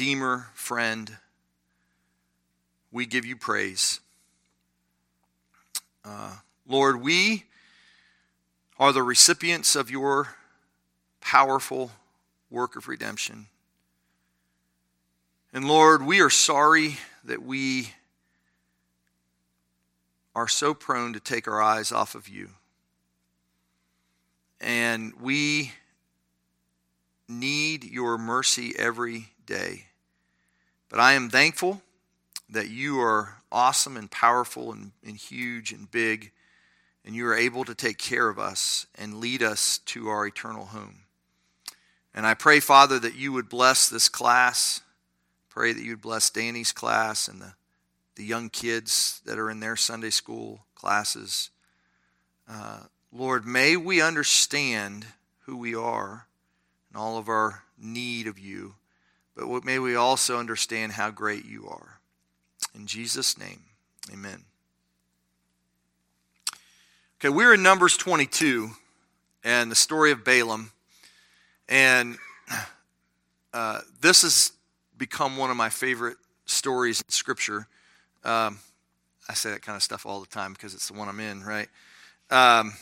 Redeemer, friend, we give you praise. Uh, Lord, we are the recipients of your powerful work of redemption. And Lord, we are sorry that we are so prone to take our eyes off of you. And we need your mercy every day. But I am thankful that you are awesome and powerful and, and huge and big, and you are able to take care of us and lead us to our eternal home. And I pray, Father, that you would bless this class. Pray that you would bless Danny's class and the, the young kids that are in their Sunday school classes. Uh, Lord, may we understand who we are and all of our need of you, but may we also understand how great you are. In Jesus' name, amen. Okay, we're in Numbers 22 and the story of Balaam. And uh, this has become one of my favorite stories in Scripture. Um, I say that kind of stuff all the time because it's the one I'm in, right? Um,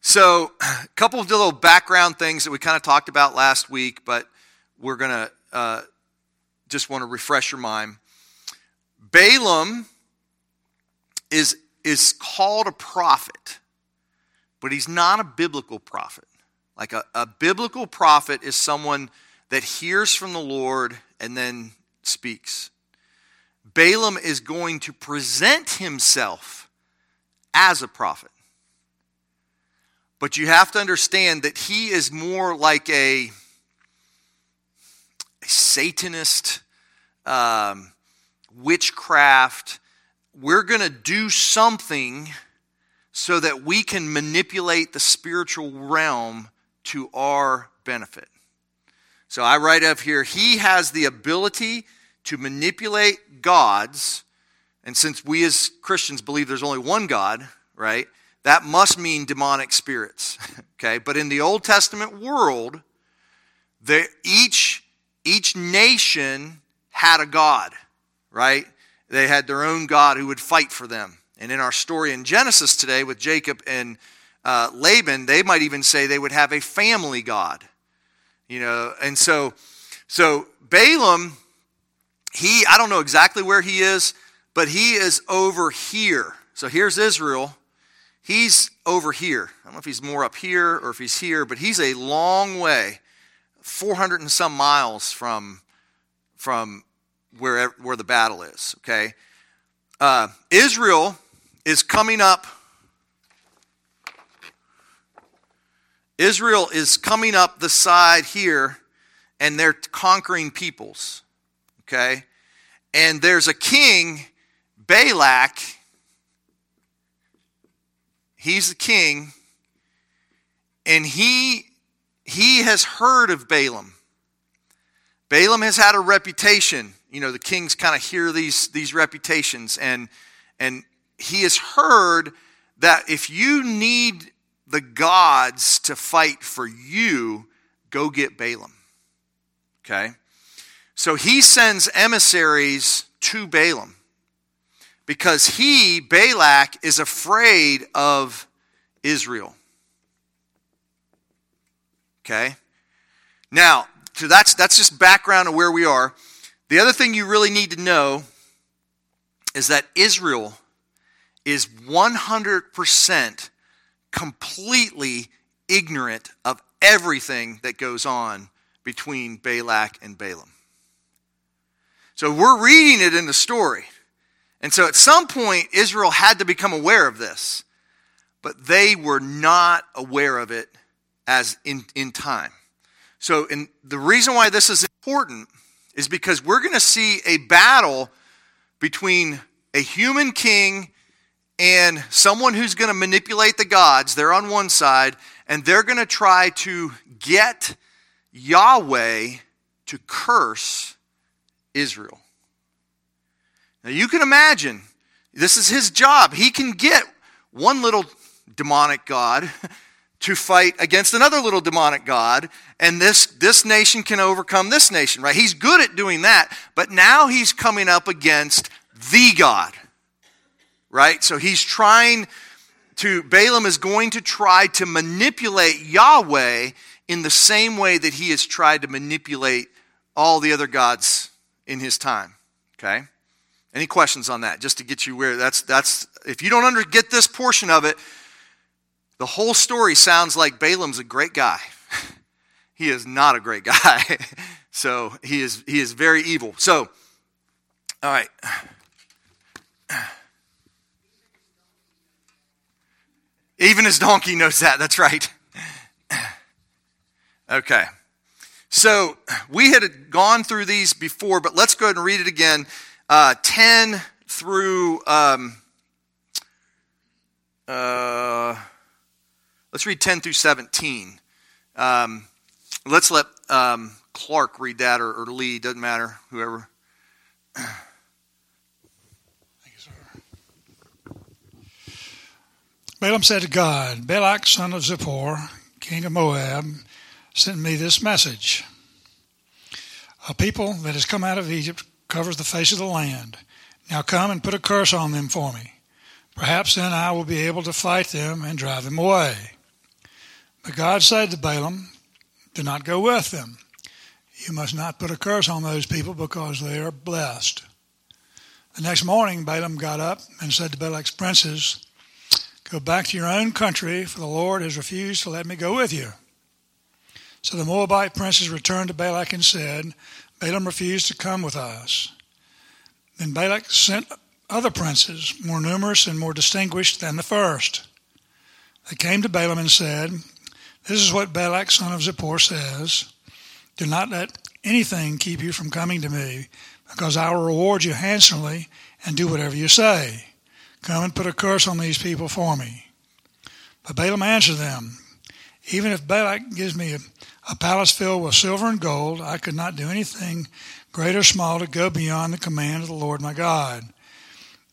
so, a couple of little background things that we kind of talked about last week, but we're going to uh, just want to refresh your mind. Balaam is, is called a prophet, but he's not a biblical prophet. Like a, a biblical prophet is someone that hears from the Lord and then speaks. Balaam is going to present himself as a prophet. But you have to understand that he is more like a, a Satanist, um, witchcraft. We're going to do something so that we can manipulate the spiritual realm to our benefit. So I write up here, he has the ability to manipulate gods. And since we as Christians believe there's only one God, right, that must mean demonic spirits. okay, but in the Old Testament world, the, each, each nation had a God right? They had their own God who would fight for them. And in our story in Genesis today with Jacob and uh, Laban, they might even say they would have a family God. You know, and so so Balaam, he I don't know exactly where he is, but he is over here. So here's Israel. He's over here. I don't know if he's more up here or if he's here, but he's a long way, 400 and some miles from from where, where the battle is, okay? Uh, Israel is coming up. Israel is coming up the side here, and they're conquering peoples, okay? And there's a king, Balak. He's the king, and he he has heard of Balaam. Balaam has had a reputation you know, the kings kind of hear these, these reputations, and, and he has heard that if you need the gods to fight for you, go get Balaam. Okay? So he sends emissaries to Balaam because he, Balak, is afraid of Israel. Okay? Now, so that's, that's just background of where we are. The other thing you really need to know is that Israel is 100% completely ignorant of everything that goes on between Balak and Balaam. So we're reading it in the story. And so at some point, Israel had to become aware of this, but they were not aware of it as in, in time. So and the reason why this is important is because we're going to see a battle between a human king and someone who's going to manipulate the gods. They're on one side, and they're going to try to get Yahweh to curse Israel. Now, you can imagine, this is his job. He can get one little demonic god to fight against another little demonic god, and this, this nation can overcome this nation, right? He's good at doing that, but now he's coming up against the God, right? So he's trying to, Balaam is going to try to manipulate Yahweh in the same way that he has tried to manipulate all the other gods in his time, okay? Any questions on that? Just to get you where that's, that's, if you don't under, get this portion of it, the whole story sounds like Balaam's a great guy. he is not a great guy. so he is, he is very evil. So, all right. Even his donkey knows that. That's right. Okay. So we had gone through these before, but let's go ahead and read it again. Uh, 10 through, um, uh, let's read 10 through 17. Um, let's let um, Clark read that or, or Lee, doesn't matter, whoever. Balaam said to God, Balak, son of Zippor, king of Moab, sent me this message. A people that has come out of Egypt covers the face of the land. Now come and put a curse on them for me. Perhaps then I will be able to fight them and drive them away. But God said to Balaam, Do not go with them. You must not put a curse on those people because they are blessed. The next morning, Balaam got up and said to Balak's princes, Go back to your own country, for the Lord has refused to let me go with you. So the Moabite princes returned to Balak and said, Balaam refused to come with us. Then Balak sent other princes, more numerous and more distinguished than the first. They came to Balaam and said, This is what Balak, son of Zippor, says Do not let anything keep you from coming to me, because I will reward you handsomely and do whatever you say. Come and put a curse on these people for me. But Balaam answered them, Even if Balak gives me a, a palace filled with silver and gold, I could not do anything great or small to go beyond the command of the Lord my God.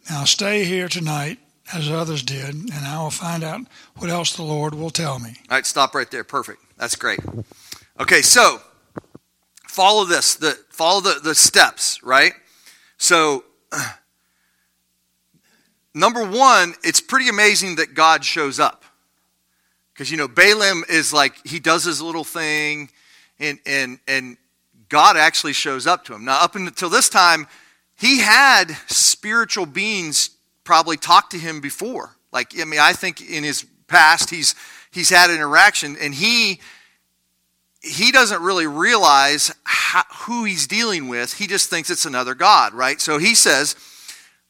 Now stay here tonight as others did, and I will find out what else the Lord will tell me. All right, stop right there. Perfect. That's great. Okay, so follow this. The follow the, the steps, right? So number one, it's pretty amazing that God shows up. Because, you know, Balaam is like, he does his little thing, and, and, and God actually shows up to him. Now, up until this time, he had spiritual beings probably talked to him before. Like, I mean, I think in his past, he's, he's had an interaction, and he, he doesn't really realize how, who he's dealing with. He just thinks it's another God, right? So he says,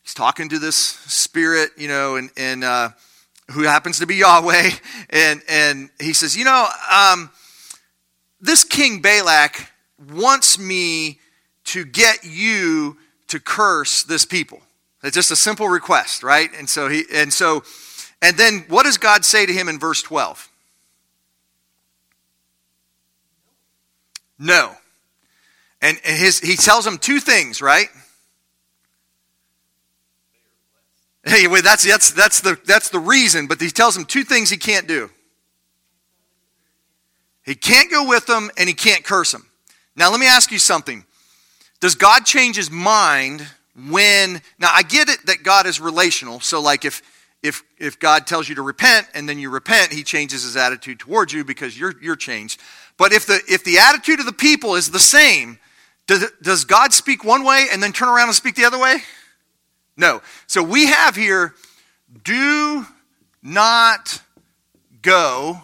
he's talking to this spirit, you know, and, and uh, who happens to be Yahweh, and, and he says, You know, um, this King Balak wants me to get you to curse this people. It's just a simple request, right? And so he and so and then what does God say to him in verse 12? No. And his he tells him two things, right? Hey, wait, that's, that's, that's, the, that's the reason, but he tells him two things he can't do. He can't go with them and he can't curse them. Now, let me ask you something. Does God change his mind when, now I get it that God is relational, so like if, if, if God tells you to repent and then you repent, he changes his attitude towards you because you're, you're changed. But if the, if the attitude of the people is the same, does, does God speak one way and then turn around and speak the other way? No. So we have here do not go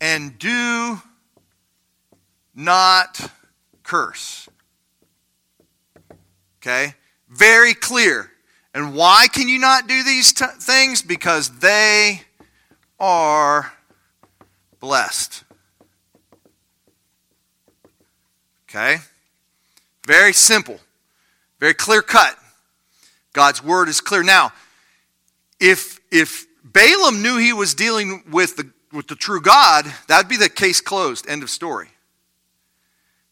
and do not curse. Okay? Very clear. And why can you not do these t- things? Because they are blessed. Okay? Very simple. Very clear cut. God's word is clear. Now, if if Balaam knew he was dealing with the with the true God, that'd be the case closed. End of story.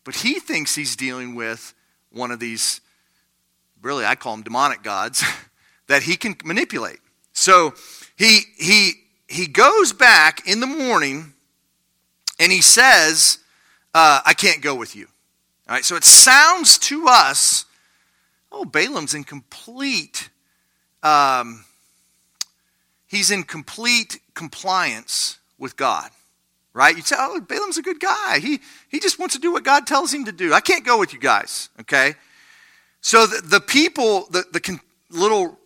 But he thinks he's dealing with one of these, really, I call them demonic gods, that he can manipulate. So he he he goes back in the morning and he says, uh, I can't go with you. All right, so it sounds to us, oh, Balaam's in complete, um, he's in complete compliance with God, right? You'd say, oh, Balaam's a good guy. He, he just wants to do what God tells him to do. I can't go with you guys, okay? So the, the people, the, the con- little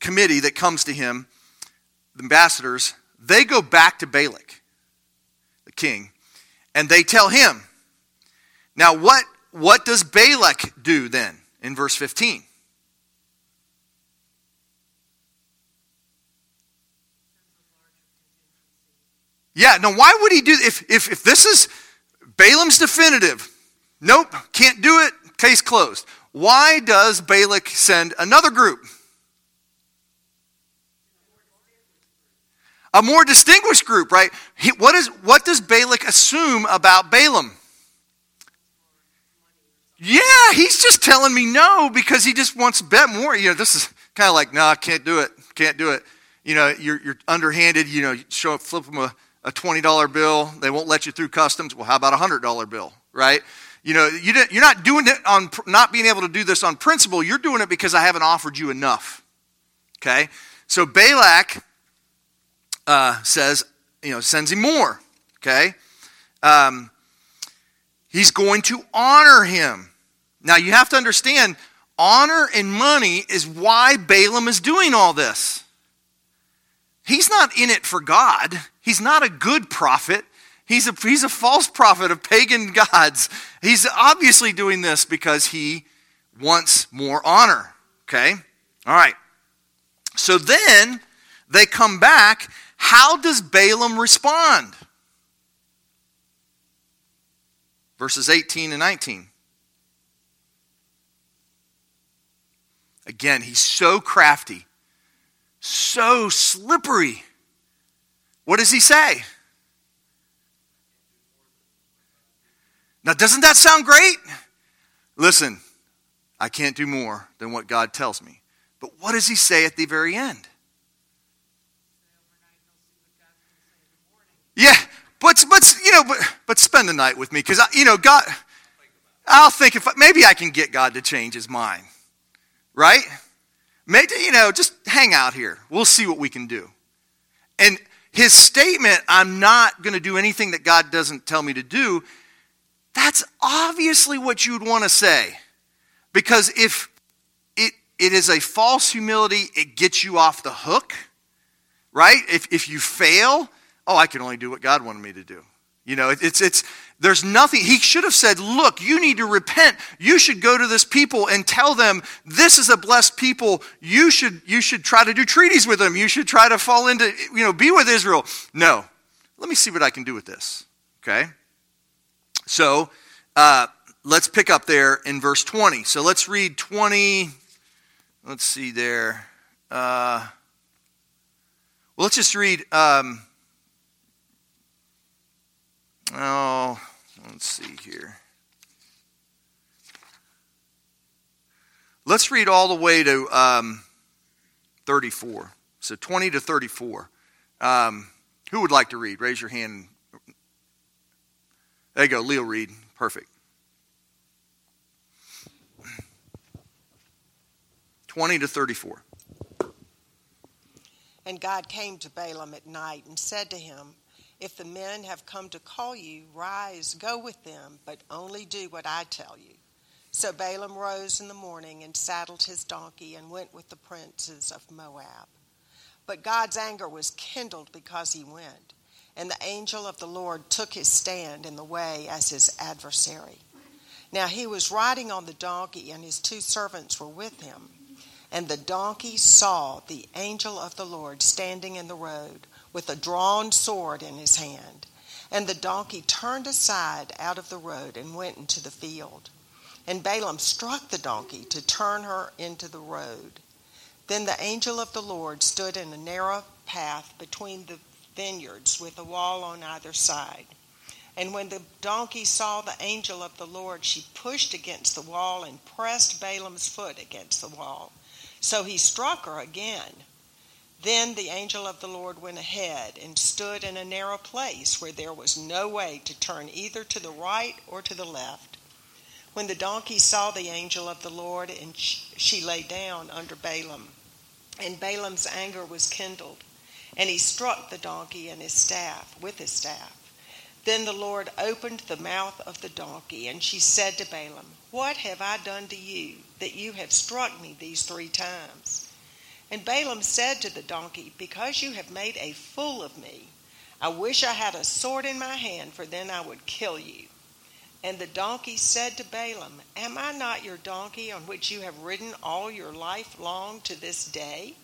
committee that comes to him, the ambassadors, they go back to Balak, the king, and they tell him. Now, what, what does Balak do then in verse 15? Yeah, now why would he do if if if this is Balaam's definitive? Nope, can't do it. Case closed. Why does Balak send another group? A more distinguished group, right? He, what, is, what does Balak assume about Balaam? Yeah, he's just telling me no because he just wants to bet more. You know, this is kind of like, no, nah, can't do it. Can't do it. You know, you're, you're underhanded. You know, you show up, flip them a, a $20 bill. They won't let you through customs. Well, how about a $100 bill, right? You know, you you're not doing it on not being able to do this on principle. You're doing it because I haven't offered you enough. Okay? So Balak uh, says, you know, sends him more. Okay? Um, he's going to honor him. Now, you have to understand honor and money is why Balaam is doing all this. He's not in it for God, he's not a good prophet. He's a, he's a false prophet of pagan gods. He's obviously doing this because he wants more honor. Okay? All right. So then they come back. How does Balaam respond? Verses 18 and 19. Again, he's so crafty, so slippery. What does he say? Now, doesn't that sound great? Listen, I can't do more than what God tells me. But what does he say at the very end? Yeah, but, but you know, but, but spend the night with me because, you know, God, I'll think if maybe I can get God to change his mind, right? Maybe, you know, just hang out here. We'll see what we can do. And his statement, I'm not going to do anything that God doesn't tell me to do, that's obviously what you'd want to say. Because if it, it is a false humility, it gets you off the hook, right? If, if you fail, oh, I can only do what God wanted me to do. You know, it's, it's, there's nothing. He should have said, look, you need to repent. You should go to this people and tell them this is a blessed people. You should, you should try to do treaties with them. You should try to fall into, you know, be with Israel. No. Let me see what I can do with this. Okay? So uh, let's pick up there in verse 20. So let's read 20. Let's see there. Uh, well, let's just read. Um, oh, let's see here. Let's read all the way to um, 34. So 20 to 34. Um, who would like to read? Raise your hand there you go, Leo Reed. Perfect. 20 to 34. And God came to Balaam at night and said to him, If the men have come to call you, rise, go with them, but only do what I tell you. So Balaam rose in the morning and saddled his donkey and went with the princes of Moab. But God's anger was kindled because he went. And the angel of the Lord took his stand in the way as his adversary. Now he was riding on the donkey, and his two servants were with him. And the donkey saw the angel of the Lord standing in the road with a drawn sword in his hand. And the donkey turned aside out of the road and went into the field. And Balaam struck the donkey to turn her into the road. Then the angel of the Lord stood in a narrow path between the vineyards with a wall on either side. And when the donkey saw the angel of the Lord, she pushed against the wall and pressed Balaam's foot against the wall. So he struck her again. Then the angel of the Lord went ahead and stood in a narrow place where there was no way to turn either to the right or to the left. When the donkey saw the angel of the Lord, and she lay down under Balaam, and Balaam's anger was kindled, and he struck the donkey and his staff with his staff. Then the Lord opened the mouth of the donkey, and she said to Balaam, What have I done to you that you have struck me these three times? And Balaam said to the donkey, Because you have made a fool of me, I wish I had a sword in my hand, for then I would kill you. And the donkey said to Balaam, Am I not your donkey on which you have ridden all your life long to this day?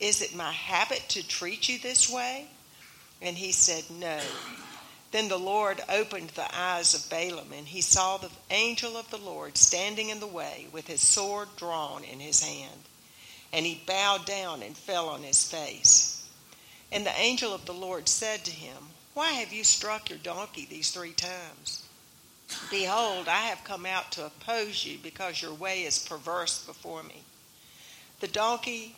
Is it my habit to treat you this way? And he said, No. Then the Lord opened the eyes of Balaam, and he saw the angel of the Lord standing in the way with his sword drawn in his hand and he bowed down and fell on his face. And the angel of the Lord said to him, Why have you struck your donkey these three times? Behold, I have come out to oppose you because your way is perverse before me. The donkey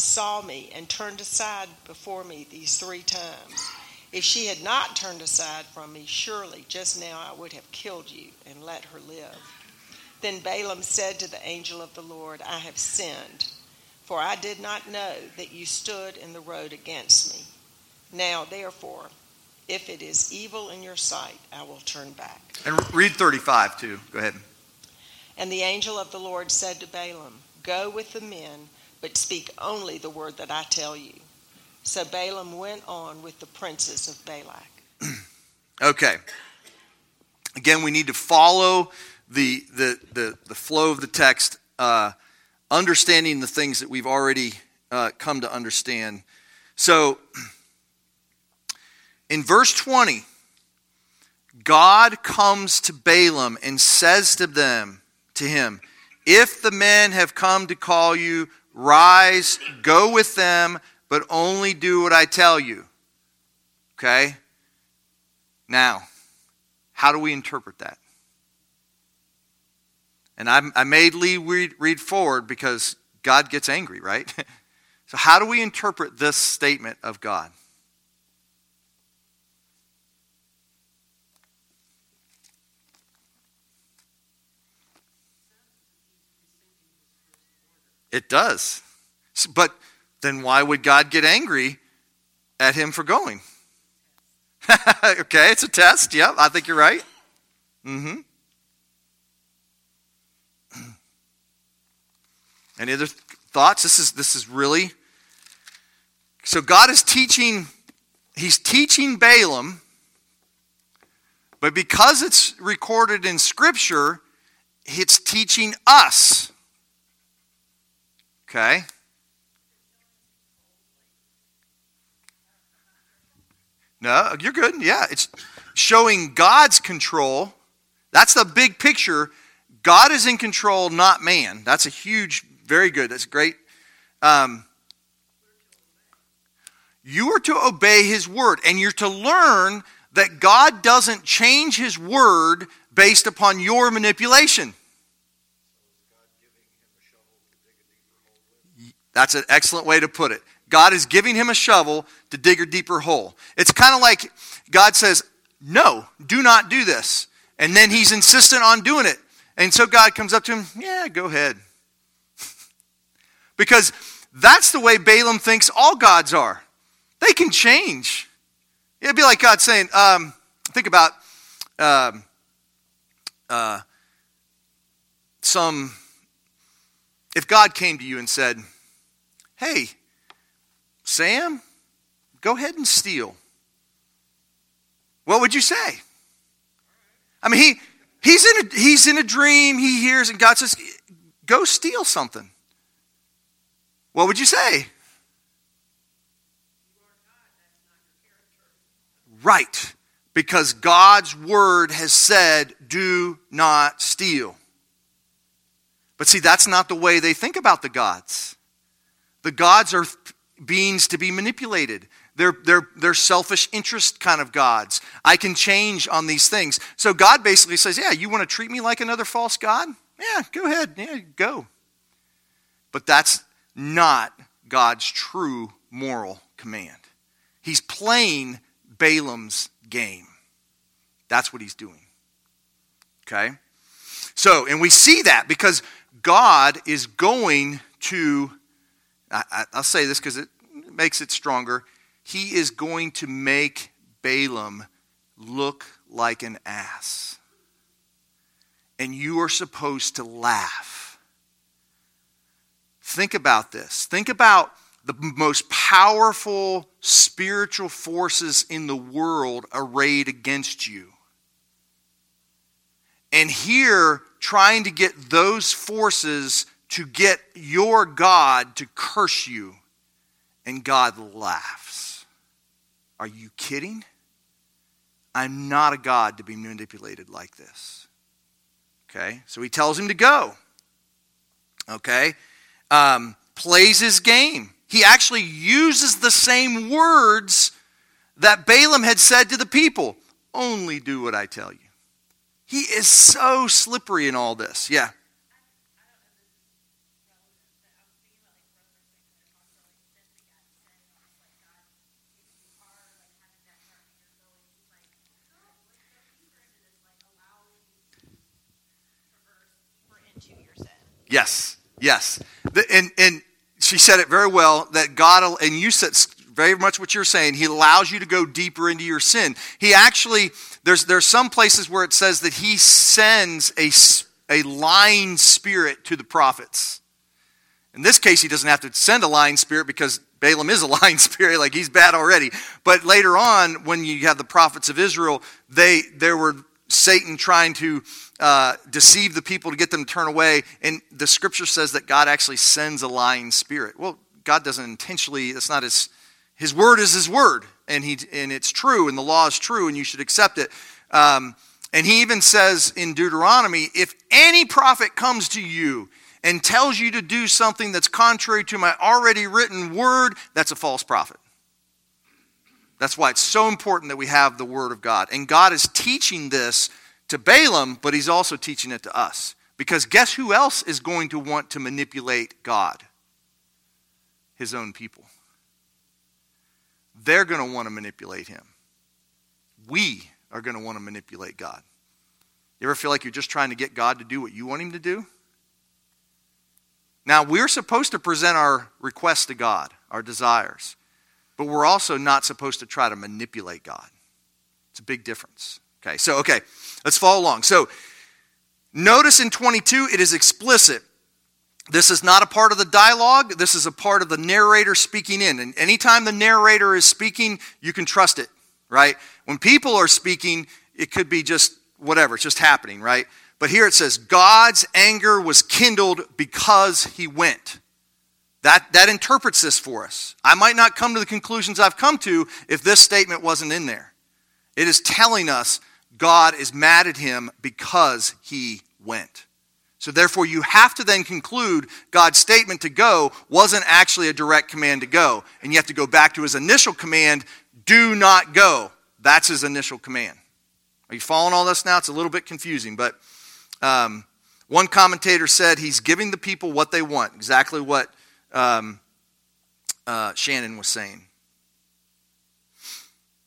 saw me and turned aside before me these three times. If she had not turned aside from me, surely just now I would have killed you and let her live. Then Balaam said to the angel of the Lord, I have sinned, for I did not know that you stood in the road against me. Now, therefore, if it is evil in your sight, I will turn back. And read 35 too. Go ahead. And the angel of the Lord said to Balaam, Go with the men, but speak only the word that I tell you. So Balaam went on with the princes of Balak. okay. Again, we need to follow the, the, the, the flow of the text, uh, understanding the things that we've already uh, come to understand. So, in verse 20, God comes to Balaam and says to them, to him, If the men have come to call you, rise, go with them, but only do what I tell you. Okay? Now, how do we interpret that? And I, I made Lee read, read forward because God gets angry, right? so, how do we interpret this statement of God? It does. But then why would God get angry at him for going? okay, it's a test. Yep, I think you're right. Mm-hmm. Any other thoughts? This is this is really so God is teaching he's teaching Balaam but because it's recorded in scripture it's teaching us. Okay? No, you're good. Yeah, it's showing God's control. That's the big picture. God is in control, not man. That's a huge very good. That's great. Um, you are to obey his word, and you're to learn that God doesn't change his word based upon your manipulation. That's an excellent way to put it. God is giving him a shovel to dig a deeper hole. It's kind of like God says, No, do not do this. And then he's insistent on doing it. And so God comes up to him, Yeah, go ahead. Because that's the way Balaam thinks all gods are. They can change. It'd be like God saying, um, think about um, uh, some, if God came to you and said, hey, Sam, go ahead and steal. What would you say? I mean, he, he's, in a, he's in a dream, he hears, and God says, go steal something. What would you say? Right. Because God's word has said, do not steal. But see, that's not the way they think about the gods. The gods are beings to be manipulated. They're, they're, they're selfish interest kind of gods. I can change on these things. So God basically says, Yeah, you want to treat me like another false God? Yeah, go ahead. Yeah, go. But that's not God's true moral command. He's playing Balaam's game. That's what he's doing. Okay? So, and we see that because God is going to, I, will say this because it makes it stronger. He is going to make Balaam look like an ass. And you are supposed to laugh. Think about this. Think about the most powerful spiritual forces in the world arrayed against you. And here, trying to get those forces to get your God to curse you, and God laughs. Are you kidding? I'm not a God to be manipulated like this. Okay, so he tells him to go. Okay, um, plays his game. He actually uses the same words that Balaam had said to the people only do what I tell you. He is so slippery in all this. Yeah. Yes, yes. The, and, and she said it very well that God, and you said very much what you're saying, He allows you to go deeper into your sin. He actually, there's, there's some places where it says that He sends a, a lying spirit to the prophets. In this case, He doesn't have to send a lying spirit because Balaam is a lying spirit, like he's bad already. But later on, when you have the prophets of Israel, they there were Satan trying to uh, deceive the people to get them to turn away. And the scripture says that God actually sends a lying spirit. Well, God doesn't intentionally, that's not his, his word is his word. And, he, and it's true, and the law is true, and you should accept it. Um, and he even says in Deuteronomy if any prophet comes to you and tells you to do something that's contrary to my already written word, that's a false prophet. That's why it's so important that we have the Word of God. And God is teaching this to Balaam, but He's also teaching it to us. Because guess who else is going to want to manipulate God? His own people. They're going to want to manipulate Him. We are going to want to manipulate God. You ever feel like you're just trying to get God to do what you want Him to do? Now, we're supposed to present our requests to God, our desires. But we're also not supposed to try to manipulate God. It's a big difference. Okay, so, okay, let's follow along. So, notice in 22, it is explicit. This is not a part of the dialogue, this is a part of the narrator speaking in. And anytime the narrator is speaking, you can trust it, right? When people are speaking, it could be just whatever, it's just happening, right? But here it says, God's anger was kindled because he went. That, that interprets this for us. I might not come to the conclusions I've come to if this statement wasn't in there. It is telling us God is mad at him because he went. So, therefore, you have to then conclude God's statement to go wasn't actually a direct command to go. And you have to go back to his initial command do not go. That's his initial command. Are you following all this now? It's a little bit confusing, but um, one commentator said he's giving the people what they want, exactly what um, uh, Shannon was saying.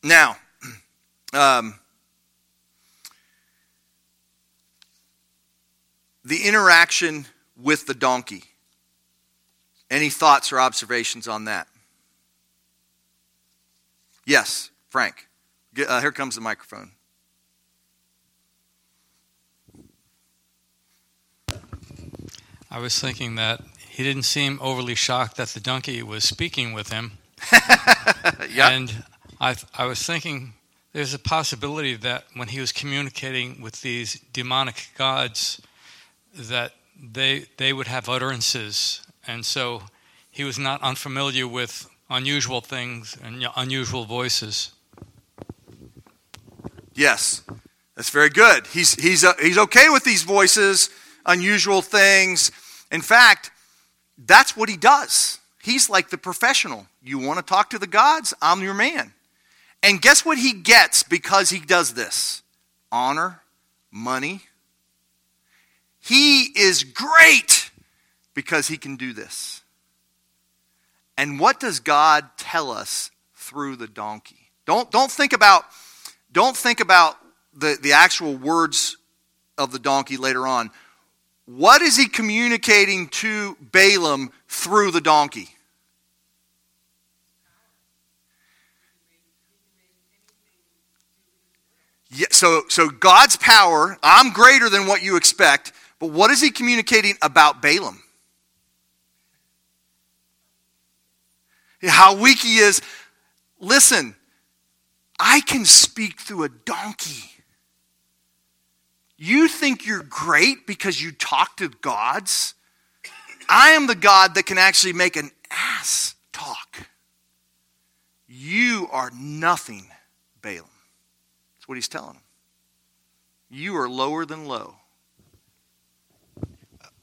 Now, um, the interaction with the donkey. Any thoughts or observations on that? Yes, Frank. Uh, here comes the microphone. I was thinking that he didn't seem overly shocked that the donkey was speaking with him. yeah. And I, I was thinking there's a possibility that when he was communicating with these demonic gods, that they they would have utterances, and so he was not unfamiliar with unusual things and unusual voices. Yes, that's very good. He's he's uh, he's okay with these voices, unusual things. In fact, that's what he does. He's like the professional. You want to talk to the gods? I'm your man. And guess what he gets because he does this? Honor, money. He is great because he can do this. And what does God tell us through the donkey? Don't, don't think about, don't think about the, the actual words of the donkey later on. What is he communicating to Balaam through the donkey? Yeah, so, so God's power, I'm greater than what you expect, but what is he communicating about Balaam? How weak he is. Listen, I can speak through a donkey. You think you're great because you talk to gods? I am the God that can actually make an ass talk. You are nothing, Balaam. That's what he's telling him. You are lower than low.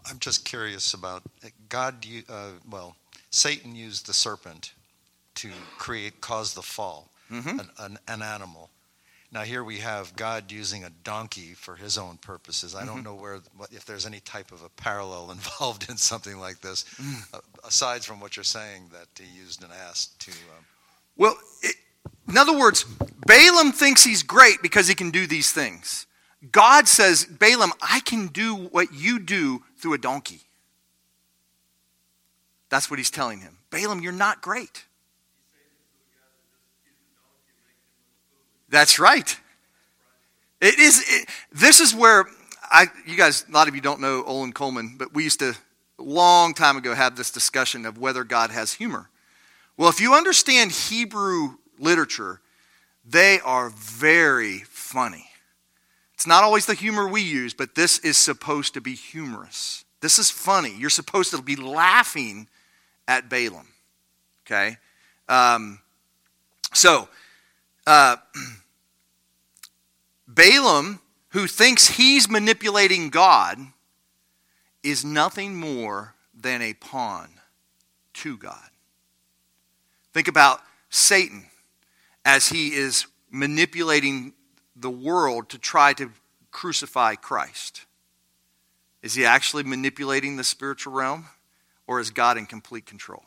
I'm just curious about God. Uh, well, Satan used the serpent to create, cause the fall, mm-hmm. an, an, an, animal. Now here we have God using a donkey for His own purposes. I mm-hmm. don't know where, if there's any type of a parallel involved in something like this, mm. uh, aside from what you're saying that He used an ass to. Um, well, it, in other words, Balaam thinks he's great because he can do these things. God says, Balaam, I can do what you do through a donkey. That's what he's telling him. Balaam, you're not great. That's right. It is. It, this is where I. You guys, a lot of you don't know Olin Coleman, but we used to a long time ago have this discussion of whether God has humor. Well, if you understand Hebrew literature, they are very funny. It's not always the humor we use, but this is supposed to be humorous. This is funny. You're supposed to be laughing at Balaam. Okay? Um, so, uh, Balaam, who thinks he's manipulating God, is nothing more than a pawn to God. Think about Satan as he is manipulating the world to try to crucify Christ? Is he actually manipulating the spiritual realm or is God in complete control?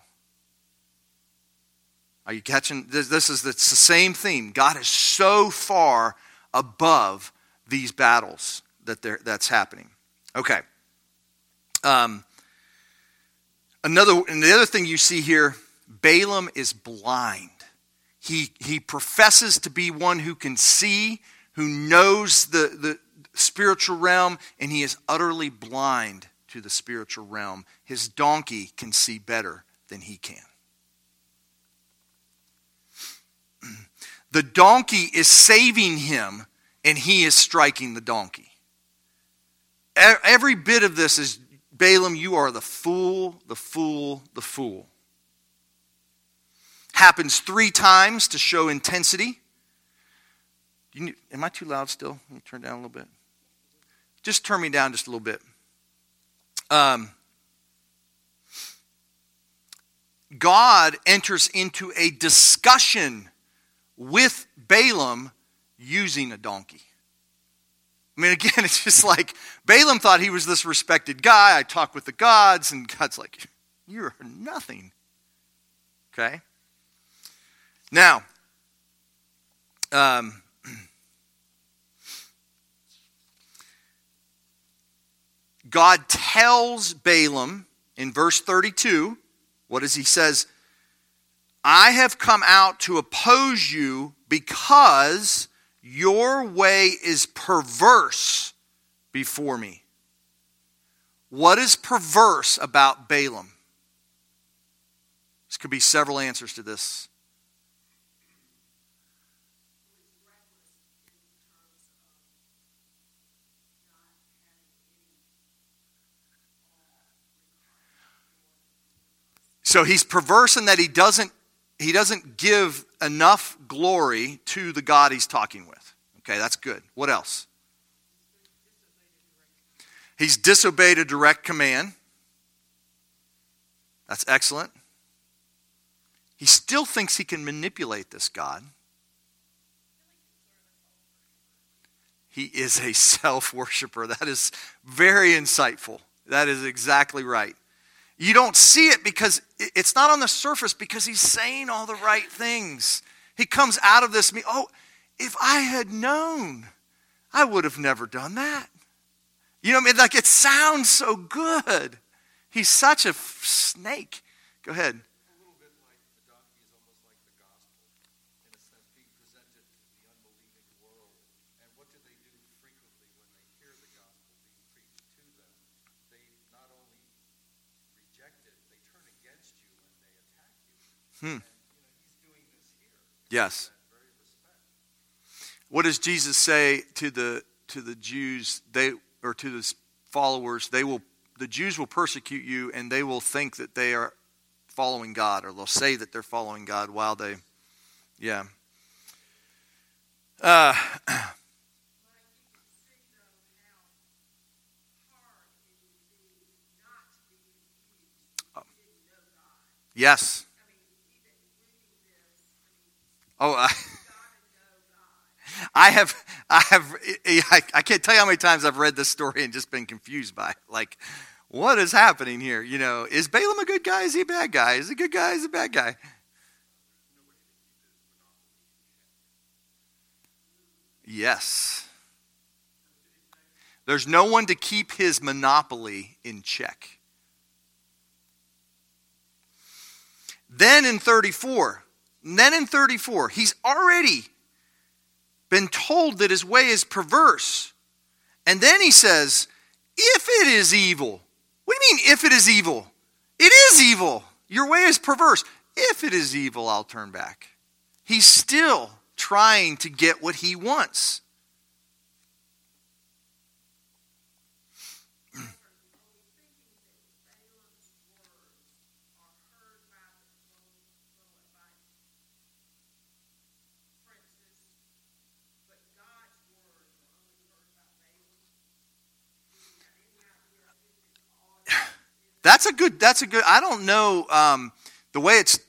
Are you catching? This, this is the same theme. God is so far above these battles that that's happening. Okay. Um, another, and the other thing you see here Balaam is blind. He, he professes to be one who can see, who knows the, the spiritual realm, and he is utterly blind to the spiritual realm. His donkey can see better than he can. The donkey is saving him, and he is striking the donkey. Every bit of this is Balaam, you are the fool, the fool, the fool happens three times to show intensity. Need, am I too loud still? Let me turn down a little bit. Just turn me down just a little bit. Um, God enters into a discussion with Balaam using a donkey. I mean, again, it's just like Balaam thought he was this respected guy. I talk with the gods, and God's like, You're nothing. Okay? Now, um, God tells Balaam in verse 32, what does he says? I have come out to oppose you because your way is perverse before me. What is perverse about Balaam? This could be several answers to this. So he's perverse in that he doesn't, he doesn't give enough glory to the God he's talking with. Okay, that's good. What else? He's disobeyed a direct command. That's excellent. He still thinks he can manipulate this God. He is a self worshiper. That is very insightful. That is exactly right. You don't see it because it's not on the surface because he's saying all the right things. He comes out of this, oh, if I had known, I would have never done that. You know what I mean? Like it sounds so good. He's such a snake. Go ahead. Hmm. Yes. What does Jesus say to the to the Jews? They or to the followers? They will. The Jews will persecute you, and they will think that they are following God, or they'll say that they're following God while they, yeah. Uh, yes. Oh, I, I have, I have, eh, eh, I, I can't tell you how many times I've read this story and just been confused by it. Like, what is happening here? You know, is Balaam a good guy? Is he a bad guy? Is he a good guy? Is he a bad guy? Yes. There's no one to keep his monopoly in check. Then in 34, and then in 34, he's already been told that his way is perverse. And then he says, if it is evil. What do you mean, if it is evil? It is evil. Your way is perverse. If it is evil, I'll turn back. He's still trying to get what he wants. That's a good. That's a good. I don't know um, the way it's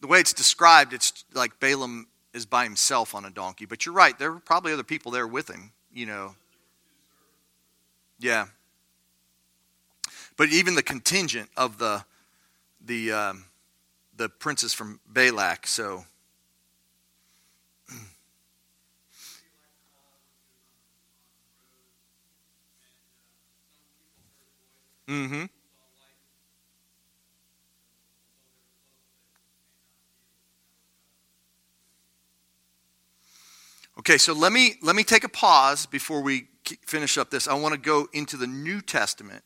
the way it's described. It's like Balaam is by himself on a donkey. But you're right. There were probably other people there with him. You know. Yeah. But even the contingent of the the um, the princes from Balak. So. Mm-hmm. Okay, so let me let me take a pause before we finish up this. I want to go into the New Testament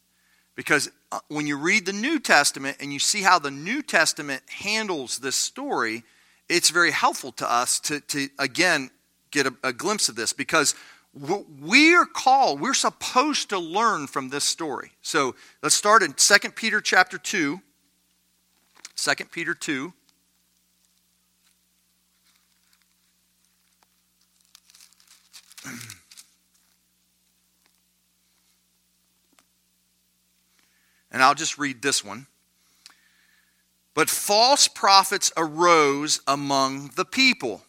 because uh, when you read the New Testament and you see how the New Testament handles this story, it's very helpful to us to, to again get a, a glimpse of this because we are called we're supposed to learn from this story. So let's start in 2 peter chapter 2 2 peter 2 And I'll just read this one. But false prophets arose among the people,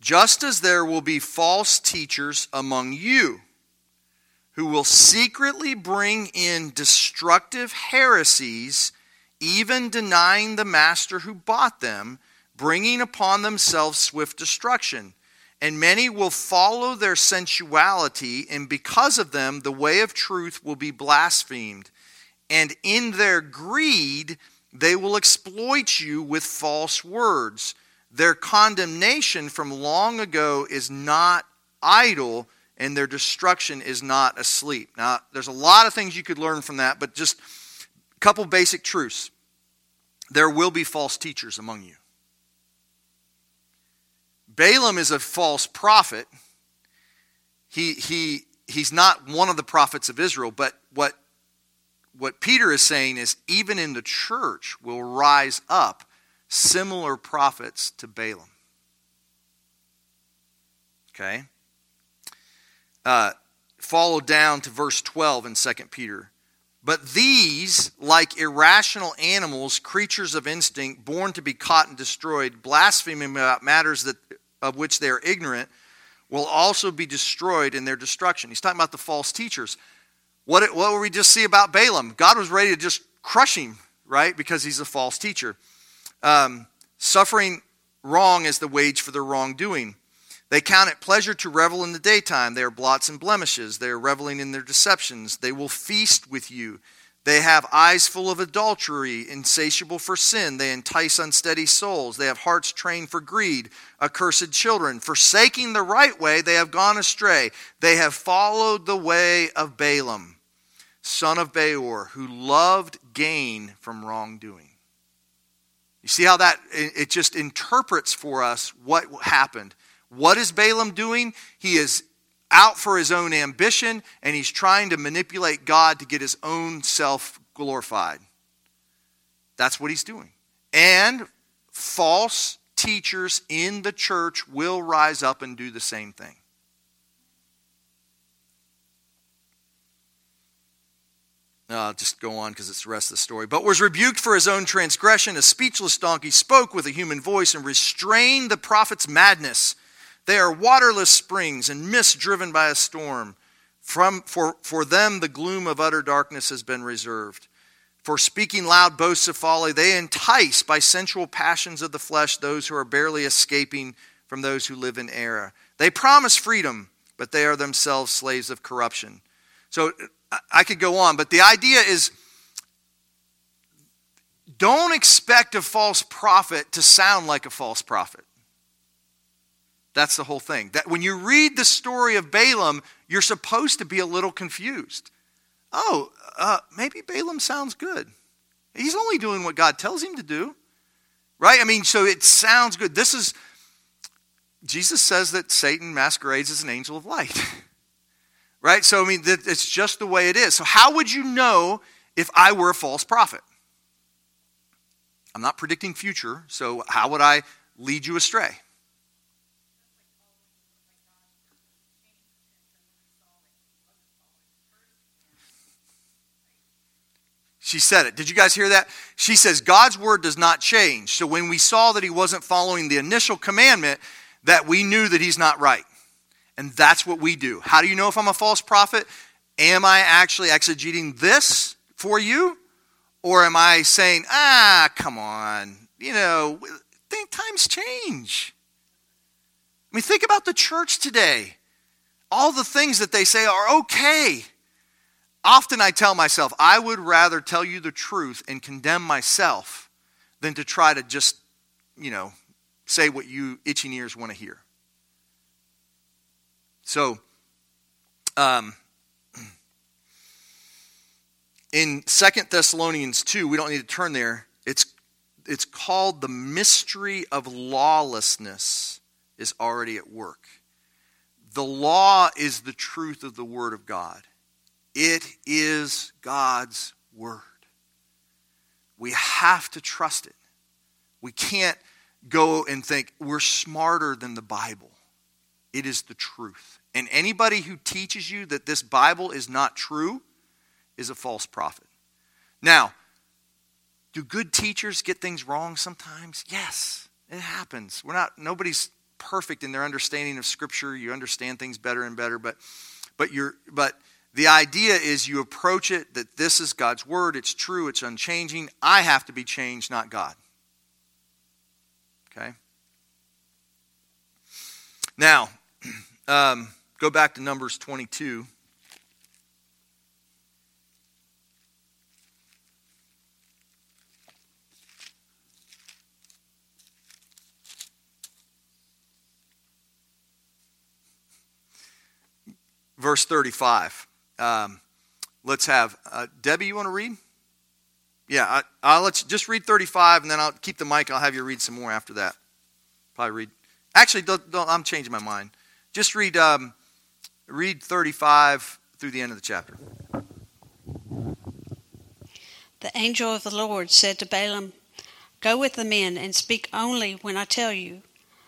just as there will be false teachers among you, who will secretly bring in destructive heresies, even denying the master who bought them, bringing upon themselves swift destruction. And many will follow their sensuality, and because of them, the way of truth will be blasphemed and in their greed, they will exploit you with false words. Their condemnation from long ago is not idle, and their destruction is not asleep. Now, there's a lot of things you could learn from that, but just a couple basic truths. There will be false teachers among you. Balaam is a false prophet. He, he, he's not one of the prophets of Israel, but what what Peter is saying is even in the church will rise up similar prophets to Balaam. Okay? Uh, follow down to verse 12 in 2 Peter. But these, like irrational animals, creatures of instinct, born to be caught and destroyed, blaspheming about matters that, of which they are ignorant, will also be destroyed in their destruction. He's talking about the false teachers. What, what did we just see about Balaam? God was ready to just crush him, right? Because he's a false teacher. Um, suffering wrong is the wage for their wrongdoing. They count it pleasure to revel in the daytime. They are blots and blemishes. They are reveling in their deceptions. They will feast with you. They have eyes full of adultery, insatiable for sin. They entice unsteady souls. They have hearts trained for greed, accursed children. Forsaking the right way, they have gone astray. They have followed the way of Balaam, son of Beor, who loved gain from wrongdoing. You see how that it just interprets for us what happened. What is Balaam doing? He is out for his own ambition and he's trying to manipulate God to get his own self glorified. That's what he's doing. And false teachers in the church will rise up and do the same thing. I'll just go on because it's the rest of the story. But was rebuked for his own transgression. A speechless donkey spoke with a human voice and restrained the prophet's madness. They are waterless springs and mist driven by a storm. From, for, for them, the gloom of utter darkness has been reserved. For speaking loud boasts of folly, they entice by sensual passions of the flesh those who are barely escaping from those who live in error. They promise freedom, but they are themselves slaves of corruption. So uh, I could go on, but the idea is don't expect a false prophet to sound like a false prophet. That's the whole thing. That when you read the story of Balaam, you're supposed to be a little confused. Oh, uh, maybe Balaam sounds good. He's only doing what God tells him to do. Right? I mean, so it sounds good. This is, Jesus says that Satan masquerades as an angel of light. right? So, I mean, it's just the way it is. So, how would you know if I were a false prophet? I'm not predicting future, so how would I lead you astray? She said it. Did you guys hear that? She says God's word does not change. So when we saw that he wasn't following the initial commandment, that we knew that he's not right. And that's what we do. How do you know if I'm a false prophet? Am I actually exegeting this for you? Or am I saying, ah, come on, you know, think times change. I mean, think about the church today. All the things that they say are okay. Often I tell myself, I would rather tell you the truth and condemn myself than to try to just, you know, say what you itching ears want to hear. So, um, in Second Thessalonians 2, we don't need to turn there, it's, it's called the mystery of lawlessness is already at work. The law is the truth of the Word of God. It is God's Word. We have to trust it. We can't go and think we're smarter than the Bible. It is the truth. And anybody who teaches you that this Bible is not true is a false prophet. Now, do good teachers get things wrong sometimes? Yes, it happens. We're not nobody's perfect in their understanding of scripture. You understand things better and better, but but you're but the idea is you approach it that this is God's word, it's true, it's unchanging. I have to be changed, not God. Okay? Now, um, go back to Numbers 22. Verse 35. Um, let's have uh, Debbie. You want to read? Yeah, I, will let you just read 35, and then I'll keep the mic. I'll have you read some more after that. Probably read. Actually, don't, don't, I'm changing my mind. Just read um, read 35 through the end of the chapter. The angel of the Lord said to Balaam, Go with the men and speak only when I tell you.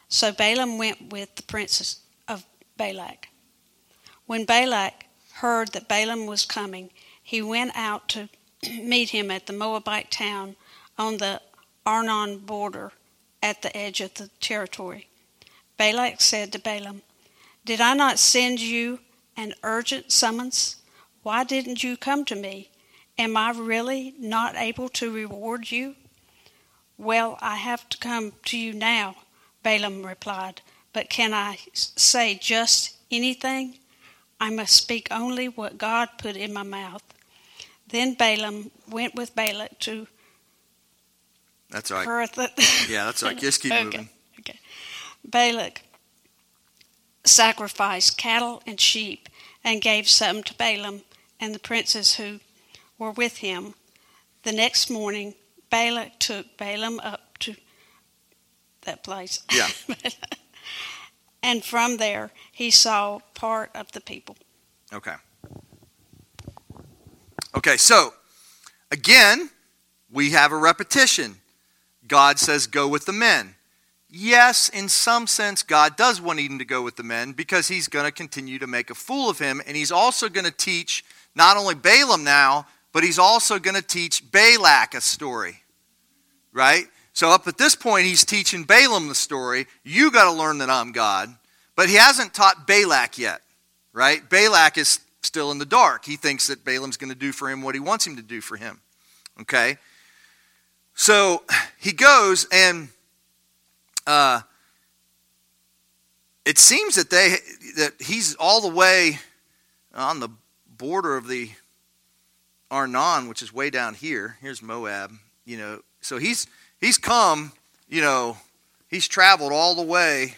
So Balaam went with the princes of Balak. When Balak heard that Balaam was coming, he went out to meet him at the Moabite town on the Arnon border at the edge of the territory. Balak said to Balaam, Did I not send you an urgent summons? Why didn't you come to me? Am I really not able to reward you? Well, I have to come to you now, Balaam replied. But can I say just anything? I must speak only what God put in my mouth. Then Balaam went with Balak to That's all right. Kerith. Yeah, that's all right. Just keep okay. moving. Okay. Balak sacrificed cattle and sheep and gave some to Balaam and the princes who were with him. The next morning, Balak took Balaam up to that place. Yeah. and from there, he saw part of the people. Okay. Okay, so again, we have a repetition. God says, Go with the men. Yes, in some sense, God does want Eden to go with the men because he's going to continue to make a fool of him. And he's also going to teach not only Balaam now, but he's also going to teach Balak a story. Right? So, up at this point, he's teaching Balaam the story. You got to learn that I'm God. But he hasn't taught Balak yet. Right? Balak is still in the dark. He thinks that Balaam's going to do for him what he wants him to do for him. Okay? So he goes and uh, it seems that they that he's all the way on the border of the Arnon, which is way down here. Here's Moab, you know. So he's he's come, you know, he's traveled all the way,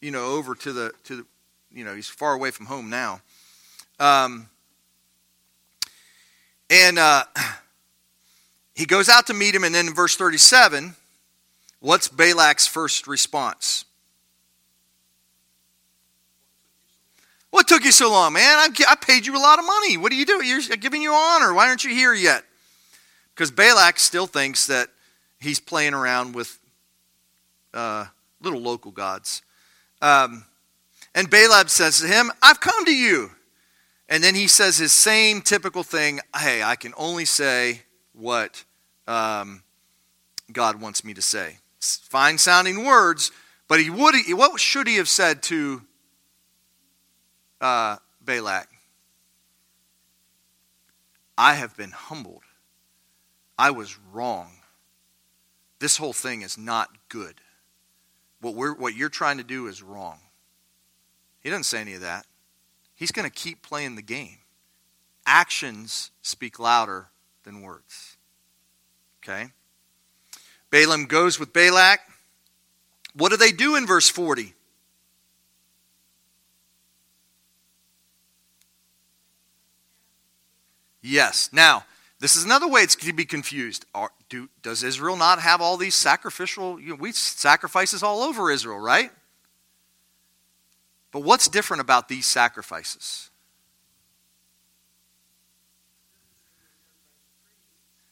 you know, over to the to the, you know, he's far away from home now. Um, and uh, he goes out to meet him, and then in verse 37, what's Balak's first response? What took you so long, man? I, I paid you a lot of money. What are you doing? You're giving you honor. Why aren't you here yet? Because Balak still thinks that he's playing around with uh, little local gods. Um, and Balaam says to him, I've come to you. And then he says his same typical thing hey, I can only say what um, God wants me to say. Fine sounding words, but he would, what should he have said to uh, Balak? I have been humbled. I was wrong. This whole thing is not good. What, we're, what you're trying to do is wrong. He doesn't say any of that. He's going to keep playing the game. Actions speak louder than words. Okay? Balaam goes with Balak. What do they do in verse 40? Yes. Now, this is another way it's to be confused. Are, do, does Israel not have all these sacrificial, you know, we sacrifices all over Israel, right? But what's different about these sacrifices?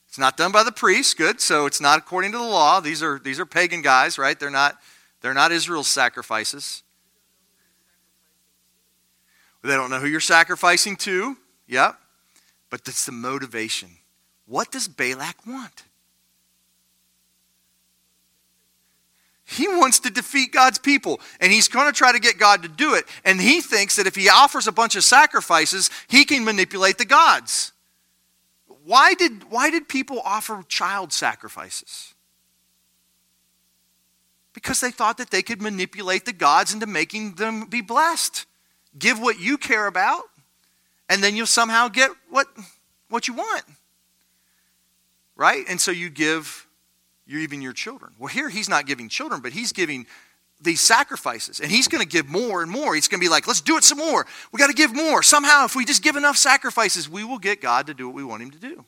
It's not done by the priests, good. So it's not according to the law. These are these are pagan guys, right? They're not they're not Israel's sacrifices. They don't know who you're sacrificing to. Yep. But that's the motivation. What does Balak want? He wants to defeat God's people, and he's going to try to get God to do it. And he thinks that if he offers a bunch of sacrifices, he can manipulate the gods. Why did, why did people offer child sacrifices? Because they thought that they could manipulate the gods into making them be blessed. Give what you care about, and then you'll somehow get what, what you want. Right? And so you give you're even your children. Well, here he's not giving children, but he's giving these sacrifices. And he's going to give more and more. He's going to be like, let's do it some more. We got to give more. Somehow, if we just give enough sacrifices, we will get God to do what we want him to do.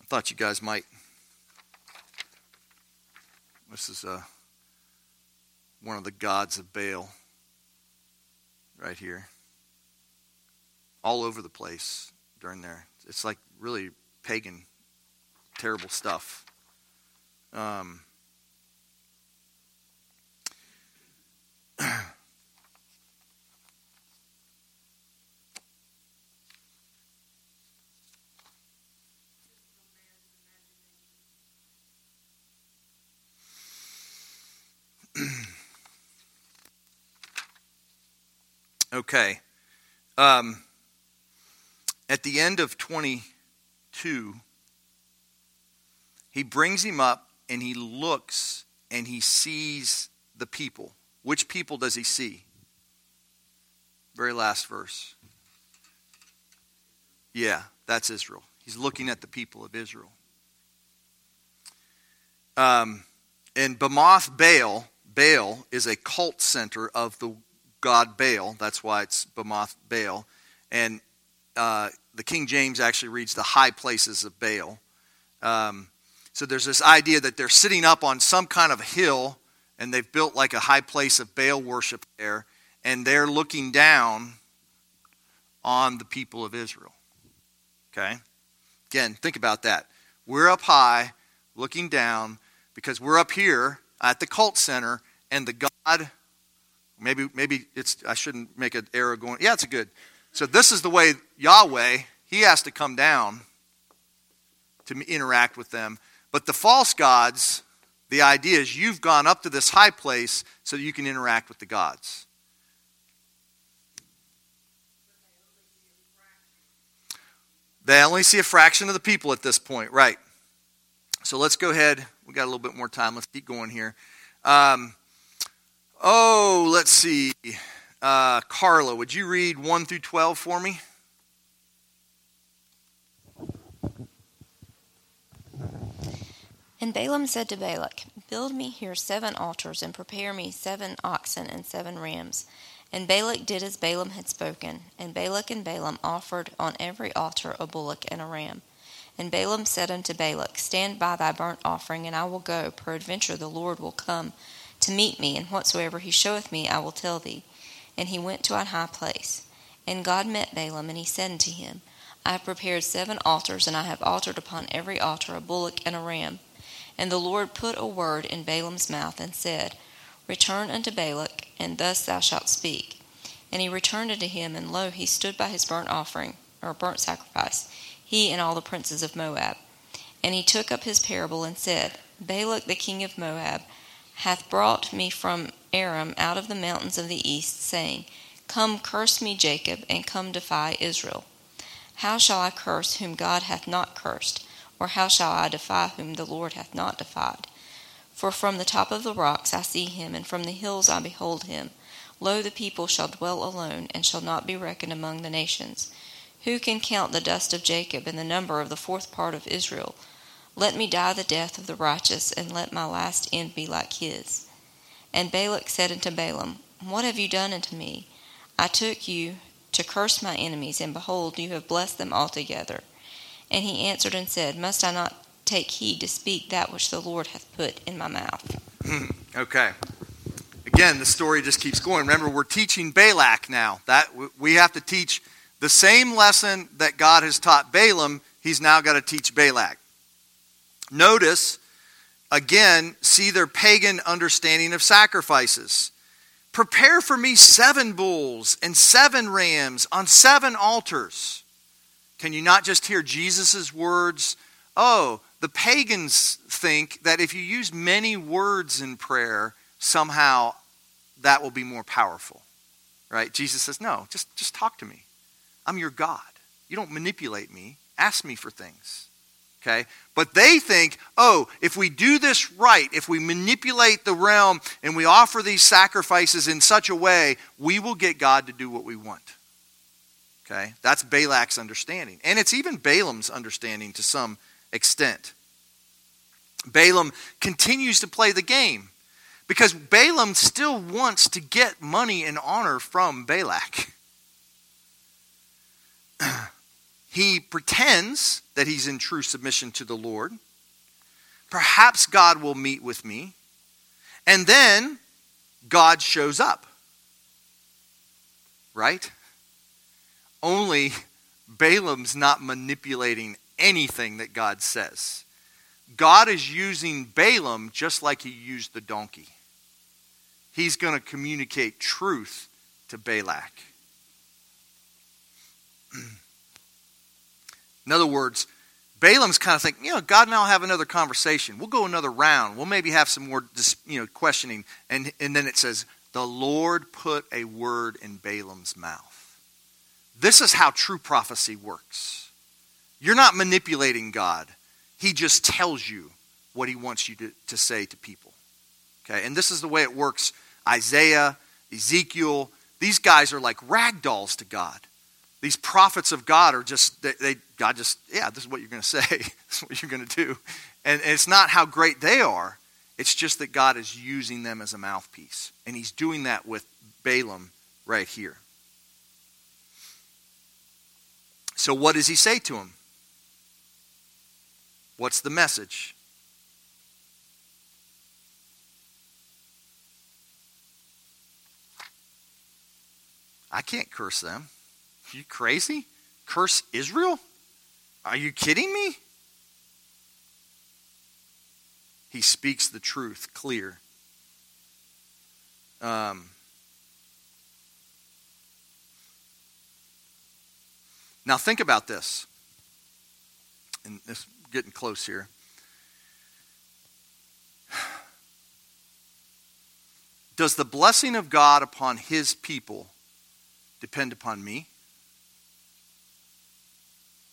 I thought you guys might. This is a one of the gods of Baal right here. All over the place during there. It's like really pagan, terrible stuff. Um, Okay. Um, at the end of 22, he brings him up and he looks and he sees the people. Which people does he see? Very last verse. Yeah, that's Israel. He's looking at the people of Israel. Um, and Bamoth Baal, Baal is a cult center of the god Baal. That's why it's Bamoth Baal. And uh, the King James actually reads the high places of Baal. Um, so there's this idea that they're sitting up on some kind of hill and they've built like a high place of Baal worship there, and they're looking down on the people of Israel. Okay? Again, think about that. We're up high, looking down, because we're up here at the cult center, and the God, maybe maybe it's I shouldn't make an error going. Yeah, it's a good. So this is the way Yahweh, he has to come down to interact with them. But the false gods, the idea is you've gone up to this high place so you can interact with the gods. They only see a fraction of the people at this point, right? So let's go ahead. We got a little bit more time. Let's keep going here. Um, oh, let's see. Uh, Carla, would you read 1 through 12 for me? And Balaam said to Balak, Build me here seven altars, and prepare me seven oxen and seven rams. And Balak did as Balaam had spoken. And Balak and Balaam offered on every altar a bullock and a ram. And Balaam said unto Balak, Stand by thy burnt offering, and I will go. Peradventure the Lord will come to meet me, and whatsoever he showeth me I will tell thee. And he went to an high place. And God met Balaam, and he said unto him, I have prepared seven altars, and I have altered upon every altar a bullock and a ram. And the Lord put a word in Balaam's mouth, and said, Return unto Balak, and thus thou shalt speak. And he returned unto him, and lo, he stood by his burnt offering, or burnt sacrifice, he and all the princes of Moab. And he took up his parable, and said, Balak the king of Moab hath brought me from Aram out of the mountains of the east, saying, Come curse me, Jacob, and come defy Israel. How shall I curse whom God hath not cursed? Or how shall I defy whom the Lord hath not defied? For from the top of the rocks I see him, and from the hills I behold him. Lo, the people shall dwell alone, and shall not be reckoned among the nations. Who can count the dust of Jacob, and the number of the fourth part of Israel? Let me die the death of the righteous, and let my last end be like his. And Balak said unto Balaam, What have you done unto me? I took you to curse my enemies, and behold, you have blessed them altogether. And he answered and said, Must I not take heed to speak that which the Lord hath put in my mouth. Hmm, okay. Again, the story just keeps going. Remember, we're teaching Balak now. That we have to teach the same lesson that God has taught Balaam. He's now got to teach Balak. Notice again, see their pagan understanding of sacrifices. Prepare for me seven bulls and seven rams on seven altars. Can you not just hear Jesus' words? Oh, the pagans think that if you use many words in prayer, somehow that will be more powerful. Right? Jesus says, No, just, just talk to me. I'm your God. You don't manipulate me. Ask me for things. Okay? But they think, oh, if we do this right, if we manipulate the realm and we offer these sacrifices in such a way, we will get God to do what we want. Okay? That's Balak's understanding. And it's even Balaam's understanding to some extent. Balaam continues to play the game because Balaam still wants to get money and honor from Balak. he pretends that he's in true submission to the Lord. Perhaps God will meet with me. And then God shows up. Right? Only Balaam's not manipulating anything that God says. God is using Balaam just like he used the donkey. He's going to communicate truth to Balak. In other words, Balaam's kind of thinking, you know, God and I'll have another conversation. We'll go another round. We'll maybe have some more, you know, questioning. And, and then it says, the Lord put a word in Balaam's mouth. This is how true prophecy works. You're not manipulating God, He just tells you what He wants you to, to say to people. Okay, and this is the way it works. Isaiah, Ezekiel, these guys are like rag dolls to God. These prophets of God are just, they, they God just, yeah, this is what you're going to say. this is what you're going to do. And, and it's not how great they are. It's just that God is using them as a mouthpiece. And he's doing that with Balaam right here. So, what does he say to him? What's the message? I can't curse them. You crazy? Curse Israel? Are you kidding me? He speaks the truth clear. Um, now, think about this. And this getting close here. Does the blessing of God upon his people depend upon me?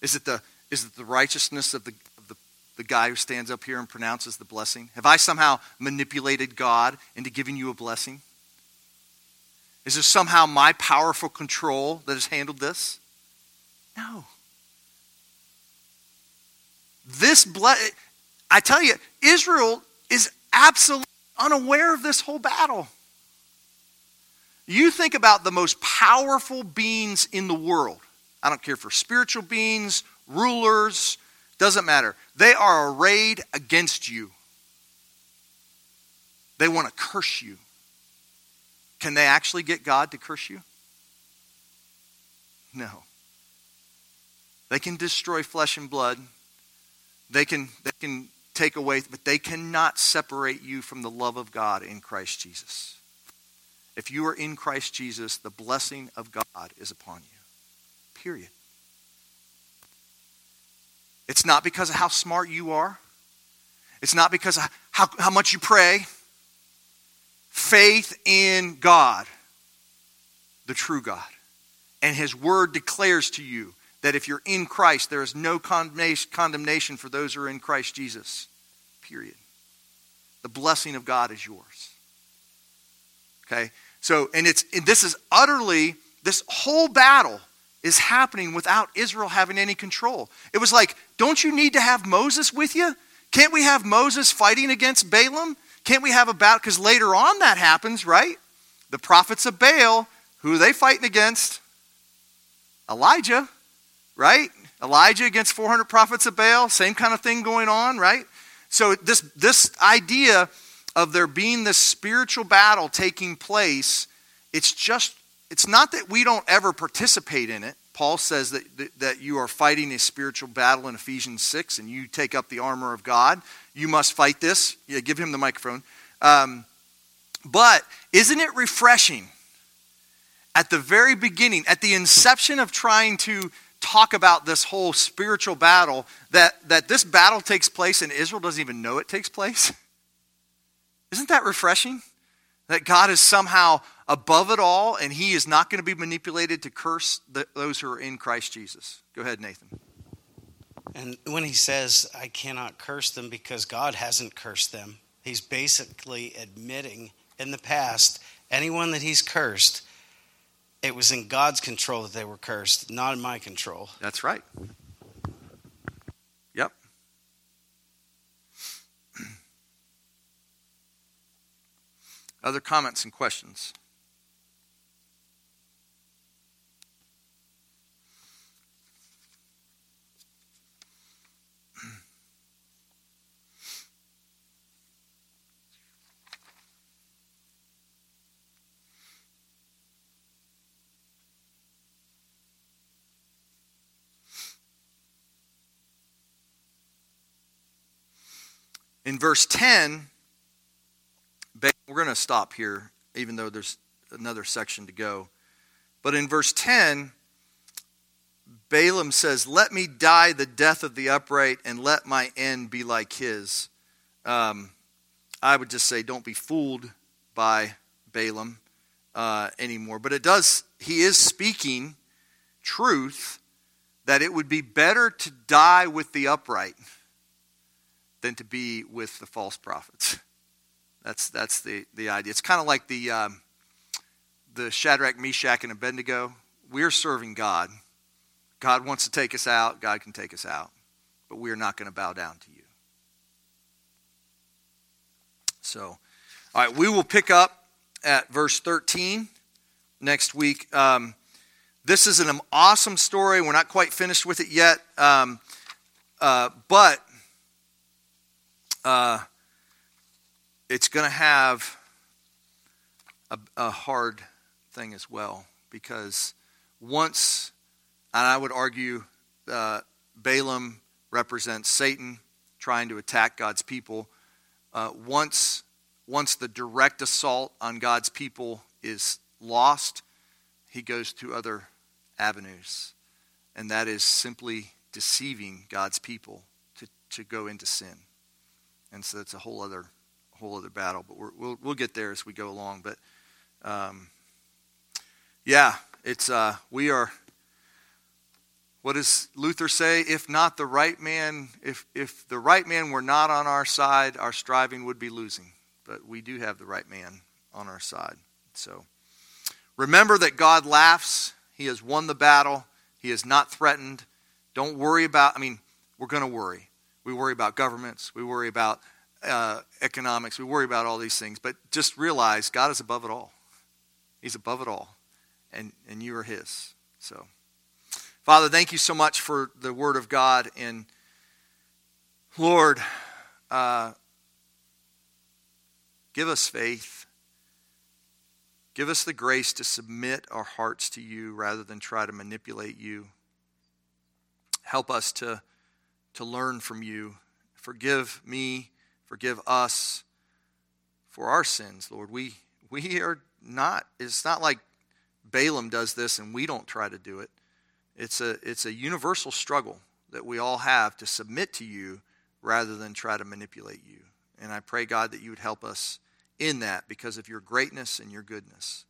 Is it the, is it the righteousness of the, of the, the guy who stands up here and pronounces the blessing? Have I somehow manipulated God into giving you a blessing? Is it somehow my powerful control that has handled this? No. This ble- I tell you, Israel is absolutely unaware of this whole battle. You think about the most powerful beings in the world. I don't care for spiritual beings, rulers, doesn't matter. They are arrayed against you. They want to curse you. Can they actually get God to curse you? No. They can destroy flesh and blood. They can, they can take away, but they cannot separate you from the love of God in Christ Jesus. If you are in Christ Jesus, the blessing of God is upon you. Period. It's not because of how smart you are. It's not because of how, how much you pray. Faith in God, the true God. And His Word declares to you that if you're in Christ, there is no condemnation for those who are in Christ Jesus. Period. The blessing of God is yours. Okay? So, and it's and this is utterly this whole battle is happening without Israel having any control. It was like, don't you need to have Moses with you? Can't we have Moses fighting against Balaam? Can't we have a battle? Because later on that happens, right? The prophets of Baal, who are they fighting against? Elijah, right? Elijah against 400 prophets of Baal, same kind of thing going on, right? So this, this idea of there being this spiritual battle taking place, it's just, it's not that we don't ever participate in it. Paul says that, that you are fighting a spiritual battle in Ephesians 6 and you take up the armor of God. You must fight this. Yeah, give him the microphone. Um, but isn't it refreshing at the very beginning, at the inception of trying to talk about this whole spiritual battle, that, that this battle takes place and Israel doesn't even know it takes place? Isn't that refreshing? That God is somehow above it all and he is not going to be manipulated to curse the, those who are in Christ Jesus. Go ahead, Nathan. And when he says, I cannot curse them because God hasn't cursed them, he's basically admitting in the past, anyone that he's cursed, it was in God's control that they were cursed, not in my control. That's right. Yep. Other comments and questions? In verse 10, we're going to stop here, even though there's another section to go. But in verse 10, Balaam says, Let me die the death of the upright, and let my end be like his. Um, I would just say, don't be fooled by Balaam. uh, anymore. But it does, he is speaking truth that it would be better to die with the upright than to be with the false prophets. That's, that's the, the idea. It's kind of like the, um, the Shadrach, Meshach, and Abednego. We're serving God. God wants to take us out. God can take us out. But we are not going to bow down to you. So, all right, we will pick up at verse 13 next week. Um, this is an awesome story. We're not quite finished with it yet. Um, uh, but uh, it's going to have a, a hard thing as well because once, and I would argue, uh, Balaam represents Satan trying to attack God's people. Uh, once, once the direct assault on God's people is lost, he goes to other avenues, and that is simply deceiving God's people to, to go into sin. And so it's a whole other whole other battle. But we will we'll get there as we go along. But um, yeah, it's uh, we are. What does Luther say? If not the right man, if if the right man were not on our side, our striving would be losing. But we do have the right man on our side. So remember that God laughs. He has won the battle. He is not threatened. Don't worry about. I mean, we're going to worry. We worry about governments. We worry about uh, economics. We worry about all these things. But just realize God is above it all. He's above it all. And, and you are His. So, Father, thank you so much for the Word of God. And Lord, uh, give us faith. Give us the grace to submit our hearts to you rather than try to manipulate you. Help us to to learn from you. Forgive me, forgive us for our sins, Lord. We we are not it's not like Balaam does this and we don't try to do it. It's a it's a universal struggle that we all have to submit to you rather than try to manipulate you. And I pray God that you would help us in that because of your greatness and your goodness.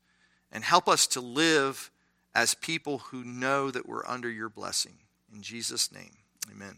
And help us to live as people who know that we're under your blessing. In Jesus' name, amen.